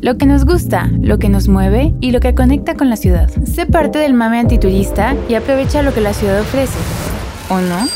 lo que nos gusta, lo que nos mueve y lo que conecta con la ciudad. Sé parte del mame antiturista y aprovecha lo que la ciudad ofrece. ¿O no?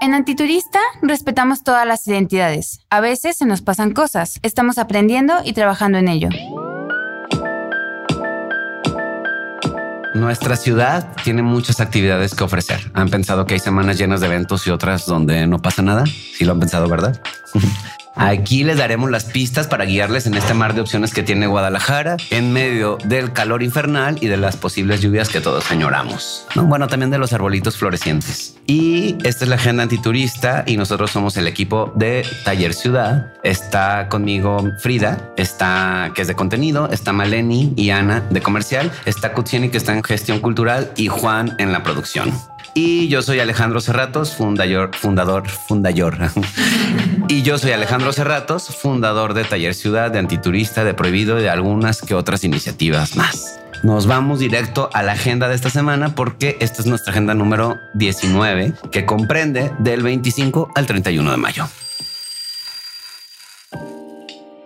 En Antiturista respetamos todas las identidades. A veces se nos pasan cosas. Estamos aprendiendo y trabajando en ello. Nuestra ciudad tiene muchas actividades que ofrecer. ¿Han pensado que hay semanas llenas de eventos y otras donde no pasa nada? Sí lo han pensado, ¿verdad? Aquí les daremos las pistas para guiarles en este mar de opciones que tiene Guadalajara en medio del calor infernal y de las posibles lluvias que todos añoramos. Bueno, también de los arbolitos florecientes. Y esta es la agenda antiturista y nosotros somos el equipo de Taller Ciudad. Está conmigo Frida, está que es de contenido, está Maleni y Ana de comercial, está Kutsieni que está en gestión cultural y Juan en la producción. Y yo soy Alejandro Cerratos, fundador, fundador, fundador. y yo soy Alejandro Cerratos, fundador de Taller Ciudad, de Antiturista, de Prohibido y de algunas que otras iniciativas más. Nos vamos directo a la agenda de esta semana porque esta es nuestra agenda número 19 que comprende del 25 al 31 de mayo.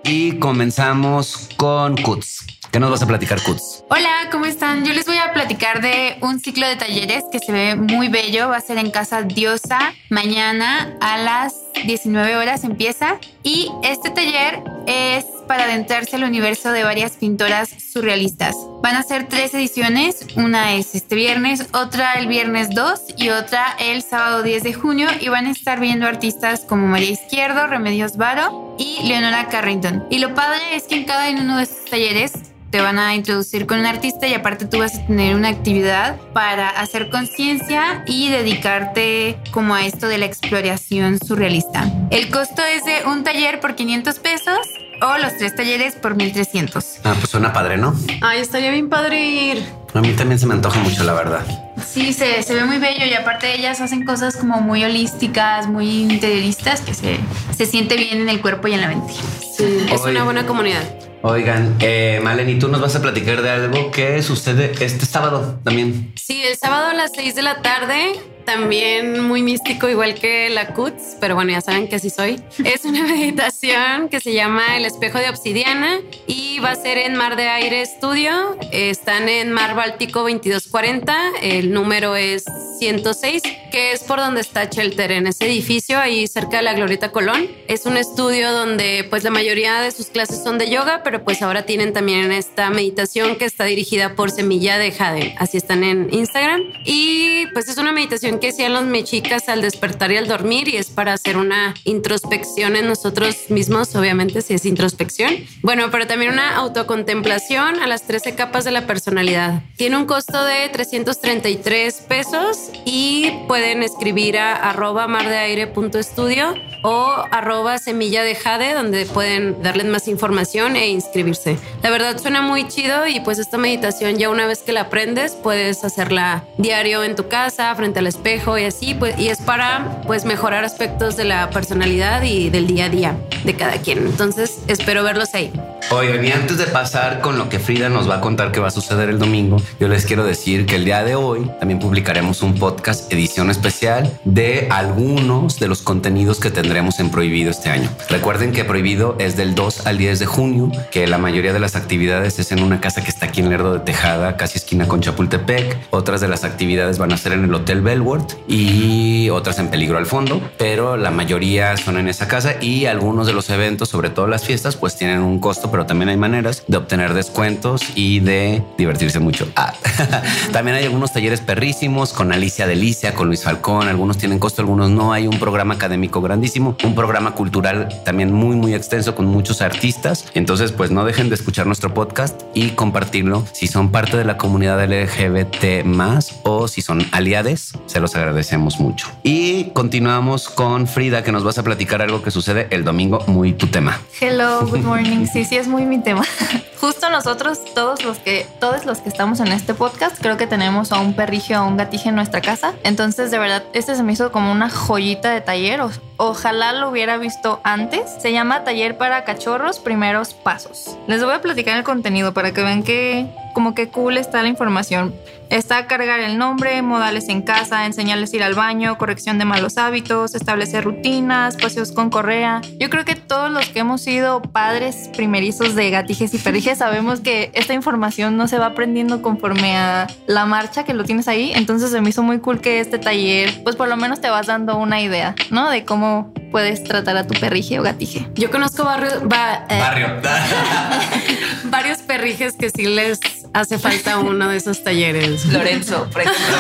Y comenzamos con Kuts. ¿Qué nos vas a platicar, Kuts? Hola, ¿cómo están? Yo les voy a platicar de un ciclo de talleres que se ve muy bello. Va a ser en Casa Diosa. Mañana a las 19 horas empieza. Y este taller es para adentrarse al universo de varias pintoras surrealistas. Van a ser tres ediciones. Una es este viernes, otra el viernes 2 y otra el sábado 10 de junio. Y van a estar viendo artistas como María Izquierdo, Remedios Varo y Leonora Carrington. Y lo padre es que en cada uno de estos talleres te van a introducir con un artista y aparte tú vas a tener una actividad para hacer conciencia y dedicarte como a esto de la exploración surrealista. El costo es de un taller por 500 pesos o los tres talleres por 1300. Ah, pues suena padre, ¿no? Ay, estaría bien padre ir. A mí también se me antoja mucho, la verdad. Sí, se, se ve muy bello y aparte ellas hacen cosas como muy holísticas, muy interioristas, que se, se siente bien en el cuerpo y en la mente. Sí, es una buena comunidad. Oigan, eh, Maleni, tú nos vas a platicar de algo que sucede este sábado también. Sí, el sábado a las 6 de la tarde también muy místico, igual que la CUTS, pero bueno, ya saben que así soy. Es una meditación que se llama El espejo de obsidiana y va a ser en Mar de Aire Estudio. Están en Mar Báltico 2240, el número es 106, que es por donde está Shelter, en ese edificio ahí cerca de la Glorieta Colón. Es un estudio donde pues la mayoría de sus clases son de yoga, pero pues ahora tienen también esta meditación que está dirigida por Semilla de Jade, así están en Instagram. Y pues es una meditación que hacían las mechicas al despertar y al dormir y es para hacer una introspección en nosotros mismos, obviamente si es introspección. Bueno, pero también una autocontemplación a las 13 capas de la personalidad. Tiene un costo de 333 pesos y pueden escribir a arroba mardeaire.estudio o arroba semilla de jade donde pueden darles más información e inscribirse. La verdad suena muy chido y pues esta meditación ya una vez que la aprendes puedes hacerla diario en tu casa, frente al espejo y así, pues, y es para pues mejorar aspectos de la personalidad y del día a día de cada quien. Entonces espero verlos ahí. Oigan, y antes de pasar con lo que Frida nos va a contar que va a suceder el domingo, yo les quiero decir que el día de hoy también publicaremos un podcast edición especial de algunos de los contenidos que tendremos en Prohibido este año. Recuerden que Prohibido es del 2 al 10 de junio, que la mayoría de las actividades es en una casa que está aquí en Lerdo de Tejada, casi esquina con Chapultepec. Otras de las actividades van a ser en el Hotel Bellworth y otras en Peligro al fondo, pero la mayoría son en esa casa y algunos de los eventos, sobre todo las fiestas, pues tienen un costo pero también hay maneras de obtener descuentos y de divertirse mucho. Ah. también hay algunos talleres perrísimos con Alicia Delicia, con Luis Falcón. Algunos tienen costo, algunos no. Hay un programa académico grandísimo, un programa cultural también muy, muy extenso con muchos artistas. Entonces, pues no dejen de escuchar nuestro podcast y compartirlo. Si son parte de la comunidad LGBT más o si son aliades, se los agradecemos mucho. Y continuamos con Frida, que nos vas a platicar algo que sucede el domingo, muy tu tema. Hello, good morning. Sí, sí, es muy mi tema. Justo nosotros, todos los que, todos los que estamos en este podcast, creo que tenemos a un perrigio o un gatije en nuestra casa. Entonces, de verdad, este se me hizo como una joyita de taller. Ojalá lo hubiera visto antes. Se llama Taller para Cachorros Primeros Pasos. Les voy a platicar el contenido para que vean que como que cool está la información. Está cargar el nombre, modales en casa, enseñarles ir al baño, corrección de malos hábitos, establecer rutinas, paseos con correa. Yo creo que todos los que hemos sido padres primerizos de gatijes y perrijes sabemos que esta información no se va aprendiendo conforme a la marcha que lo tienes ahí. Entonces se me hizo muy cool que este taller, pues por lo menos te vas dando una idea, ¿no? De cómo puedes tratar a tu perrije o gatije. Yo conozco barrio, ba- eh, Barrio. varios perrijes que sí les hace falta uno de esos talleres. Lorenzo, por ejemplo.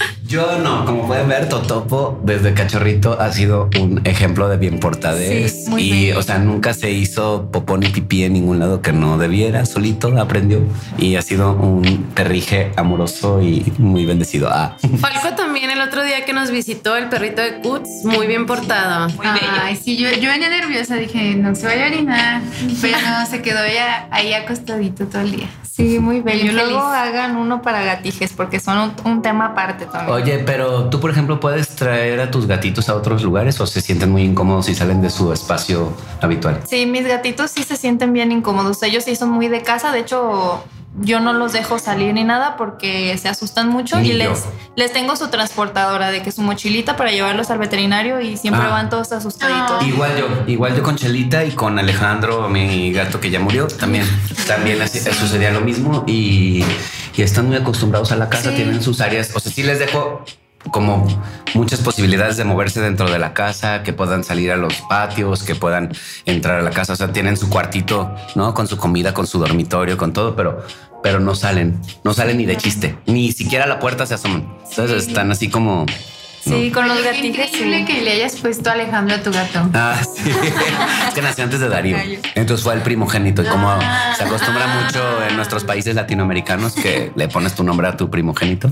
Yo no, como pueden ver, Totopo desde cachorrito ha sido un ejemplo de bien portadez Sí, y, o sea, nunca se hizo popó ni pipí en ningún lado que no debiera, solito aprendió y ha sido un perrije amoroso y muy bendecido. Ah, Falco también el otro día que nos visitó el perrito de Cuts, muy bien portado. Muy bello. Ay, sí, yo, yo venía nerviosa, dije, no se vaya a orinar, pero no, se quedó ya ahí acostadito todo el día. Sí, muy bello. Bien Luego hagan uno para gatijes porque son un, un tema aparte también. Oye, pero tú, por ejemplo, puedes traer a tus gatitos a otros lugares o se sienten muy incómodos y salen de su espacio habitual. Sí, mis gatitos sí se sienten bien incómodos. Ellos sí son muy de casa. De hecho, yo no los dejo salir ni nada porque se asustan mucho Ni y les, les tengo su transportadora de que su mochilita para llevarlos al veterinario y siempre Ah. van todos asustaditos. Igual yo, igual yo con Chelita y con Alejandro, mi gato que ya murió, también, también así- sucedía lo mismo y, y están muy acostumbrados a la casa, Sí. tienen sus áreas, o sea, sí les dejo como muchas posibilidades de moverse dentro de la casa, que puedan salir a los patios, que puedan entrar a la casa, o sea, tienen su cuartito, ¿no? Con su comida, con su dormitorio, con todo, pero, pero no salen, no salen ni de chiste, ni siquiera la puerta se asoman. Entonces están así como... Sí, con los Oye, qué gatijes increíble sí. que le hayas puesto a Alejandro a tu gato. Ah, sí. es que nació antes de Darío. Entonces fue el primogénito. Y como Ah. se acostumbra mucho en nuestros países latinoamericanos que le pones tu nombre a tu primogénito,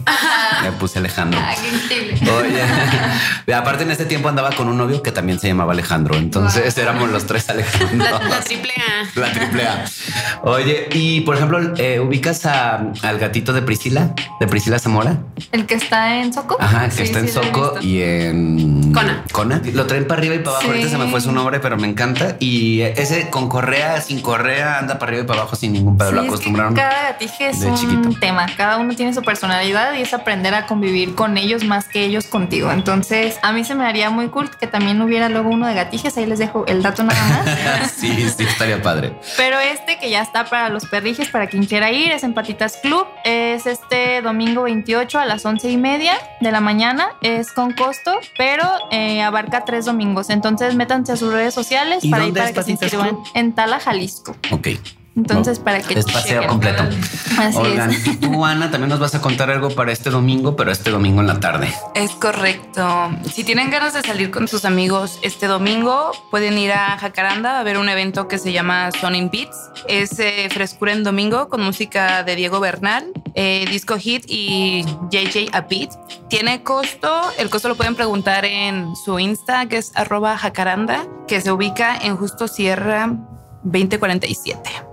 le puse Alejandro. Ay, qué increíble. Oye, aparte en este tiempo andaba con un novio que también se llamaba Alejandro. Entonces éramos los tres Alejandro. La, la triple A. La triple A. Oye, y por ejemplo, eh, ¿ubicas a- al gatito de Priscila? De Priscila Zamora. El que está en Soco. Ajá, que Sí, está en Soco visto. y en Cona. Cona. Lo traen para arriba y para abajo. Sí. Ahorita se me fue su nombre, pero me encanta. Y ese con correa, sin correa, anda para arriba y para abajo sin ningún pedo. Sí, lo es que acostumbraron. cada gatije es un chiquito. tema. Cada uno tiene su personalidad y es aprender a convivir con ellos más que ellos contigo. Entonces, a mí se me haría muy cool que también hubiera luego uno de gatijes. Ahí les dejo el dato nada más. sí, sí, estaría padre. Pero este que ya está para los perrijes, para quien quiera ir, es en Patitas Club. Es este domingo 28 a las 11 y media de la mañana. Es con costo, pero eh, abarca tres domingos. Entonces métanse a sus redes sociales ¿Y para, ir para que se inscriban en Tala, Jalisco. Ok. Entonces, No, para que Es paseo completo. Así Oigan, es. y tú, Ana, también nos vas a contar algo para este domingo, pero este domingo en la tarde. Es correcto. Si tienen ganas de salir con sus amigos este domingo, pueden ir a Jacaranda a ver un evento que se llama Sonic Beats. Es eh, frescura en domingo con música de Diego Bernal, eh, Disco Hit y JJ A Beat. Tiene costo, el costo lo pueden preguntar en su Insta, que es arroba jacaranda, que se ubica en Justo Sierra 2047.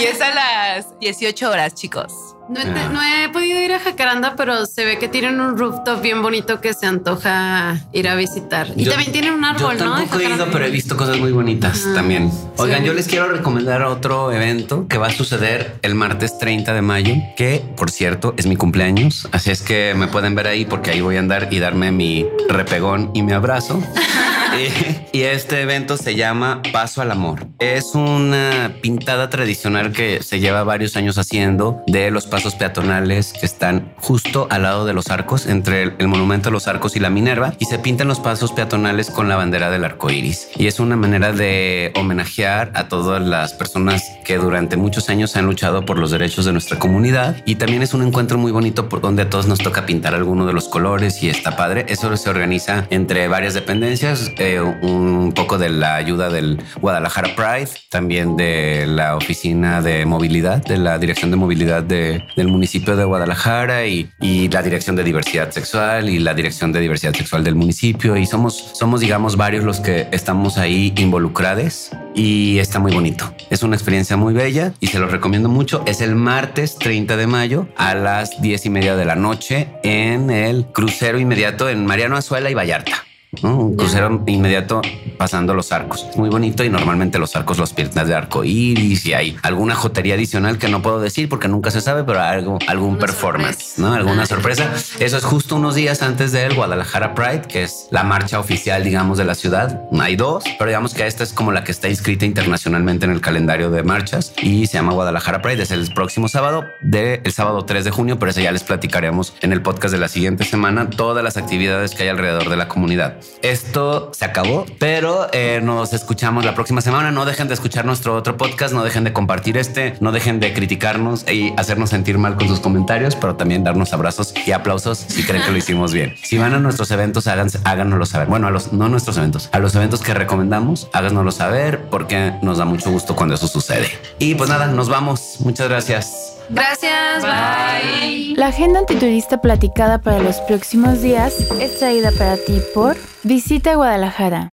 Y es a las 18 horas, chicos. No he, Ah. no he podido ir a Jacaranda, pero se ve que tienen un rooftop bien bonito que se antoja ir a visitar. Y también tienen un árbol, Yo ¿no? Tampoco he ido, pero he visto cosas muy bonitas Ah, también. Oigan, sí. yo les quiero recomendar otro evento que va a suceder el martes 30 de mayo, que por cierto es mi cumpleaños. Así es que me pueden ver ahí porque ahí voy a andar y darme mi repegón y mi abrazo. y, y este evento se llama Paso al Amor. Es una pintada tradicional que se lleva varios años haciendo de los pasos peatonales que están justo al lado de los arcos, entre el, el monumento de los arcos y la Minerva, y se pintan los pasos peatonales con la bandera del arco iris. Y es una manera de homenajear a todas las personas que durante muchos años han luchado por los derechos de nuestra comunidad. Y también es un encuentro muy bonito por donde a todos nos toca pintar alguno de los colores y está padre. Eso se organiza entre varias dependencias, eh, un poco de la ayuda del Guadalajara Pride, también de la oficina de movilidad, de la dirección de movilidad de- del municipio de Guadalajara y, y la dirección de diversidad sexual y la dirección de diversidad sexual del municipio. Y somos, somos, digamos, varios los que estamos ahí involucrados y está muy bonito. Es una experiencia muy bella y se los recomiendo mucho. Es el martes 30 de mayo a las 10 y media de la noche en el crucero inmediato en Mariano Azuela y Vallarta. ¿No? Un crucero inmediato pasando los arcos. Es muy bonito y normalmente los arcos los pintas de arco iris y hay alguna jotería adicional que no puedo decir porque nunca se sabe, pero algo, algún performance, ¿no? Alguna sorpresa. Eso es justo unos días antes del Guadalajara Pride, que es la marcha oficial, digamos, de la ciudad. Hay dos, pero digamos que esta es como la que está inscrita internacionalmente en el calendario de marchas y se llama Guadalajara Pride. Es el próximo sábado, de el sábado 3 de junio, pero eso ya les platicaremos en el podcast de la siguiente semana todas las actividades que hay alrededor de la comunidad. Esto se acabó, pero eh, nos escuchamos la próxima semana. No dejen de escuchar nuestro otro podcast, no dejen de compartir este, no dejen de criticarnos y hacernos sentir mal con sus comentarios, pero también darnos abrazos y aplausos si creen que lo hicimos bien. Si van a nuestros eventos, háganoslo saber. Bueno, a los no nuestros eventos, a los eventos que recomendamos, háganoslo saber porque nos da mucho gusto cuando eso sucede. Y pues nada, nos vamos. Muchas gracias. Gracias, bye. La agenda antiturista platicada para los próximos días es traída para ti por Visita Guadalajara.